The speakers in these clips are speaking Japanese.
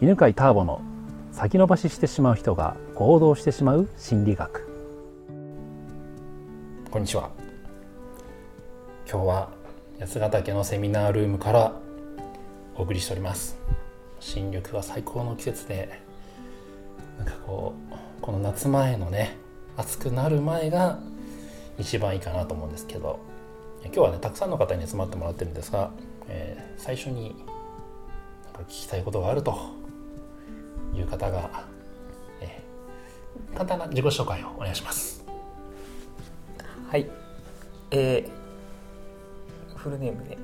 犬飼ターボの先延ばししてしまう人が行動してしまう心理学。こんにちは。今日は八ヶ岳のセミナールームからお送りしております。新緑が最高の季節でなんかこうこの夏前のね暑くなる前が一番いいかなと思うんですけど今日はねたくさんの方に集まってもらってるんですが、えー、最初になんか聞きたいことがあるという方が、えー、簡単な自己紹介をお願いします。はい。えー、フルネームで。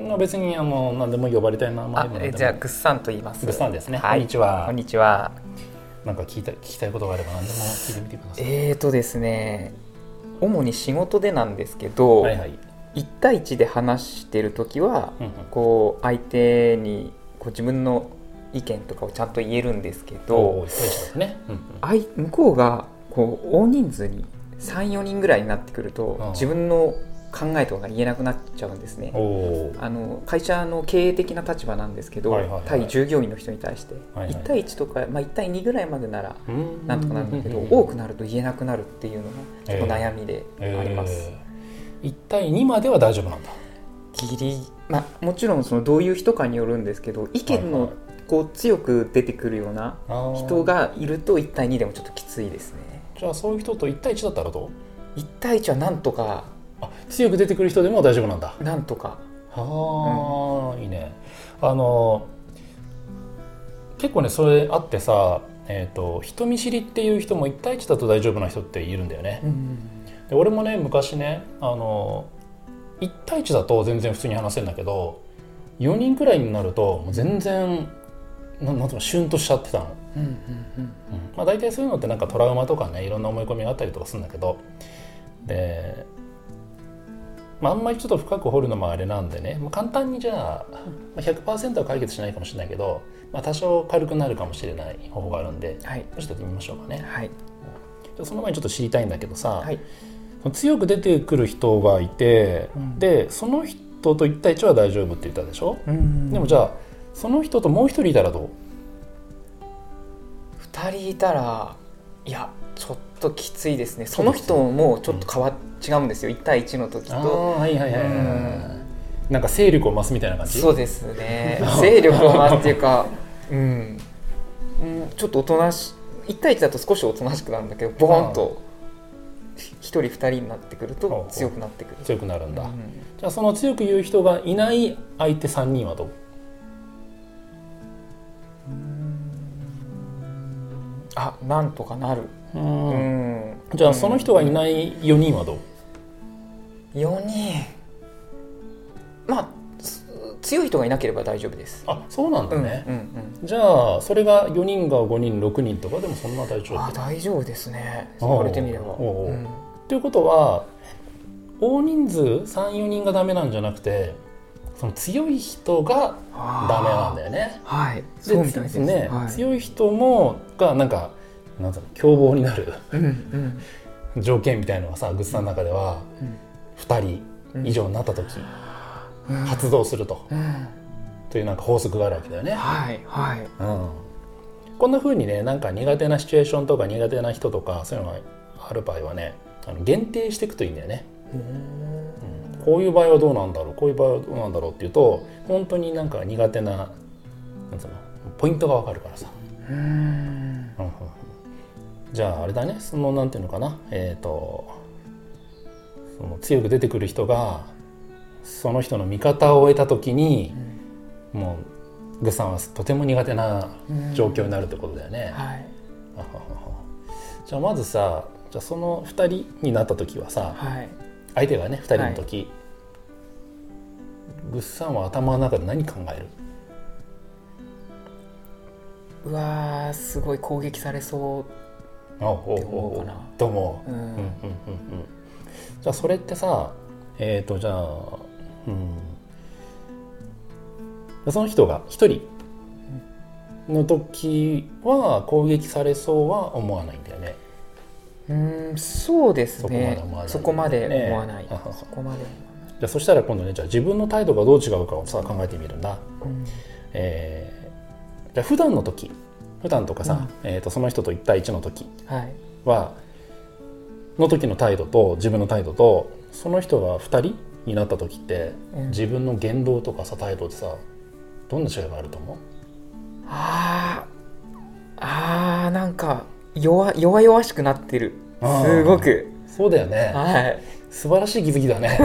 まあ別にあの何でも呼ばれたい名前でじゃあグッサンと言います。グッサンですね、はい、こんにちは。こんにちは。なんか聞いた聞きたいことがあれば何でも聞いてみてください。えーとですね主に仕事でなんですけど、はいはい。1対1で話してる時は、うんうん。こう相手にこう自分の意見とかをちゃんと言えるんですけおどね、うん向こうがこう大人数に34人ぐらいになってくると自分の考えとかが言えなくなっちゃうんですね。あの会社の経営的な立場なんですけど、はいはいはい。対従業員の人に対して、はいはい。1対1とか、まあ、1対2ぐらいまでならうん。なんとかなるんだけど、多くなると言えなくなるっていうのがちょっと悩みであります。えー、1対2までは大丈夫なんだ。ギリまあ、もちろんそのどういう人かによるんですけど意見のこう強く出てくるような人がいると1対2でもちょっときついですね。じゃあそういう人と1対1だったらどう？1対1はなんとか。あ強く出てくる人でも大丈夫なんだ。なんとか。はあ、いいね。あの結構ねそれあってさ、えー、と人見知りっていう人も1対1だと大丈夫な人っているんだよね、で俺もね昔ねあの1対1だと全然普通に話せるんだけど4人くらいになるともう全然なんなんていうのシュンとしちゃってたの、うんうんうん。うんまあ、大体そういうのってなんかトラウマとかねいろんな思い込みがあったりとかするんだけど。で、まあ、あんまりちょっと深く掘るのもあれなんでね、まあ、簡単にじゃあ、まあ、100%は解決しないかもしれないけど、まあ、多少軽くなるかもしれない方法があるんではい。ちょっとやってみましょうかね。はい。その前にちょっと知りたいんだけどさ、はい。強く出てくる人がいて、うんでその人と1対1は大丈夫って言ったでしょ、うんでもじゃあその人ともう一人いたらどう？2人いたらいやちょっときついですね。その人もちょっと変わっ違うんですよ。1対1の時と。はいはいはいはい、うん。なんか勢力を増すみたいな感じ？そうですね。勢力を増すっていうかうん、うん、ちょっとおとなし1対1だと少しおとなしくなるんだけどボーンと1人2人になってくると強くなってくる。強くなるんだ、うん。じゃあその強く言う人がいない相手3人はどう？あなんとかなる。ううん。んじゃあその人がいない。4人はどう、4人。まあつ強い人がいなければ大丈夫です。あそうなんだね、うんうんじゃあそれが4人が5人6人とかでもそんな大丈夫？うんあ大丈夫ですね。言われてみれば。う。ん。ということは大人数34人がダメなんじゃなくてその強い人がダメなんだよね。はい。でそうみたいですね、はい。強い人もがなんかなんだろう凶暴になるうんうん。条件みたいのがさグッズさんの中ではうん。2人以上になった時、うん。発動すると。うん。というなんか法則があるわけだよね。はいはい。うん、こんな風にねなんか苦手なシチュエーションとか苦手な人とかそういうのがある場合はねあの限定していくといいんだよね。うん、こういう場合はどうなんだろうこういう場合はどうなんだろうっていうと本当になんか苦手ななんつうのポイントがわかるからさ、うん。うんうんうん。じゃああれだねそのなんていうのかなえっ、とその強く出てくる人がその人の味方を得た時に、もうグさんはとても苦手な状況になるってことだよね。はい。あはははじゃあまずさじゃあその2人になった時はさはい相手がね2人の時、グッサンは頭の中で何考える？うわーすごい攻撃されそうって思うかな。と思う、う、ん。んうんうんうん。じゃあそれってさえっ、とじゃあうん。その人が1人の時は攻撃されそうは思わないんだよねうんそうですね。そそこまでね思わない。そこまでじゃあそしたら今度ねじゃあ自分の態度がどう違うかをさ考えてみるんだ、うん。えーじゃあ普段の時普段とかさ、えー、とその人と1対1の時はい。はの時の態度と自分の態度とその人が2人になった時って、うん。自分の言動とかさ態度ってさどんな違いがあると思う？あーあーなんか弱弱々しくなってる。すごく。そうだよね。はい。素晴らしい気づきだね。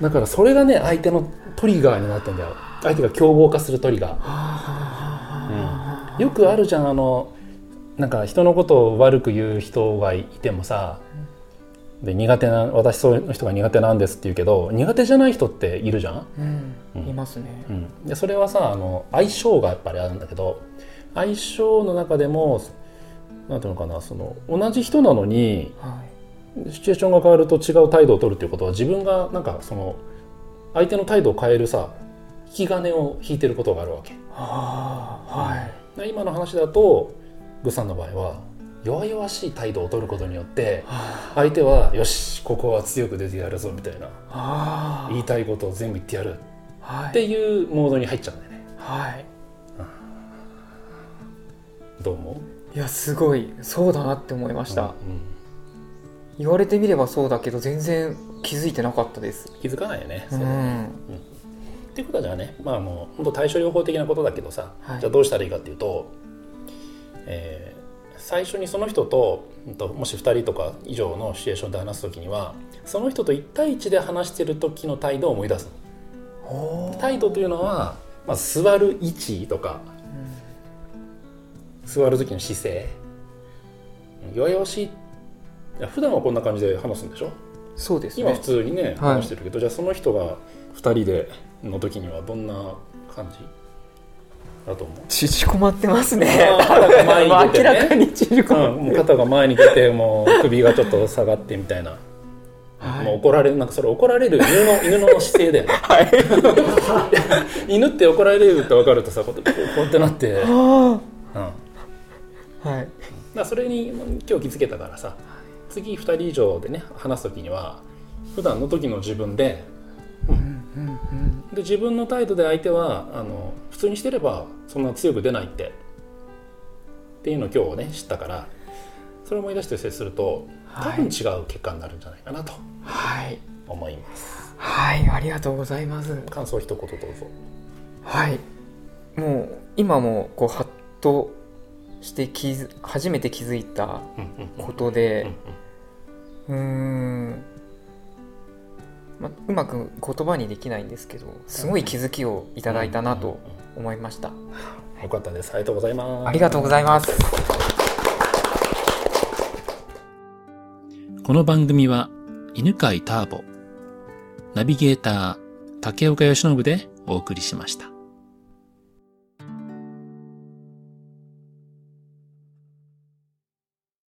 だからそれがね相手のトリガーになってんだよ。相手が凶暴化するトリガー、うん、よくあるじゃんあのなんか人のことを悪く言う人がいてもさで苦手な私そういう人が苦手なんですって言うけど苦手じゃない人っているじゃん、うん。うん。いますね。うん、でそれはさあの相性がやっぱりあるんだけど相性の中でもなんていうのかなその同じ人なのにはい。シチュエーションが変わると違う態度を取るっていうことは自分がなんかその相手の態度を変えるさ引き金を引いてることがあるわけ。はい。で今の話だとグさんの場合は弱々しい態度を取ることによって相手はよしここは強く出てやるぞみたいなあ言いたいことを全部言ってやる。っていうモードに入っちゃうんだよね。はい。どう思う？いやすごい。そうだなって思いました、うん言われてみればそうだけど全然気づいてなかったです。気づかないよね、うそれね。ん。っていうことはじゃあねまあもう本当対処療法的なことだけどさ、はい。じゃあどうしたらいいかっていうと、えー最初にその人ともし2人とか以上のシチュエーションで話す時にはその人と1対1で話してる時の態度を思い出す態度というのは、まあ、座る位置とか座る時の姿勢。弱々しい。普段はこんな感じで話すんでしょ？そうですね。今普通にねはい。話してるけど、じゃあその人が2人での時にはどんな感じ？だと思う。縮こまってますね。肩が前に出てね。明らかに縮こまうん、もう肩が前に出てもう首がちょっと下がってみたいな、はい。もう怒られるなんかそれ怒られる犬の 犬の姿勢だよね、犬って怒られるって分かるとさこうやってなって、うん、はい。らそれに今日気づけたからさ次2人以上でね話す時には普段の時の自分でうん。うん。で自分の態度で相手はあの普通にしてればそんな強く出ないってっていうのを今日ね知ったからそれを思い出して接すると多はい。分違う結果になるんじゃないかなとはい。思います、はいありがとうございます。感想一言どうぞ。はい。もう今もこうハッとして気づ初めて気づいたことでうん。ま、うまく言葉にできないんですけどすごい気づきをいただいたなと思いました。よかったです。ありがとうございます。ありがとうございます。この番組は犬飼ターボ、ナビゲーター竹岡由伸でお送りしました。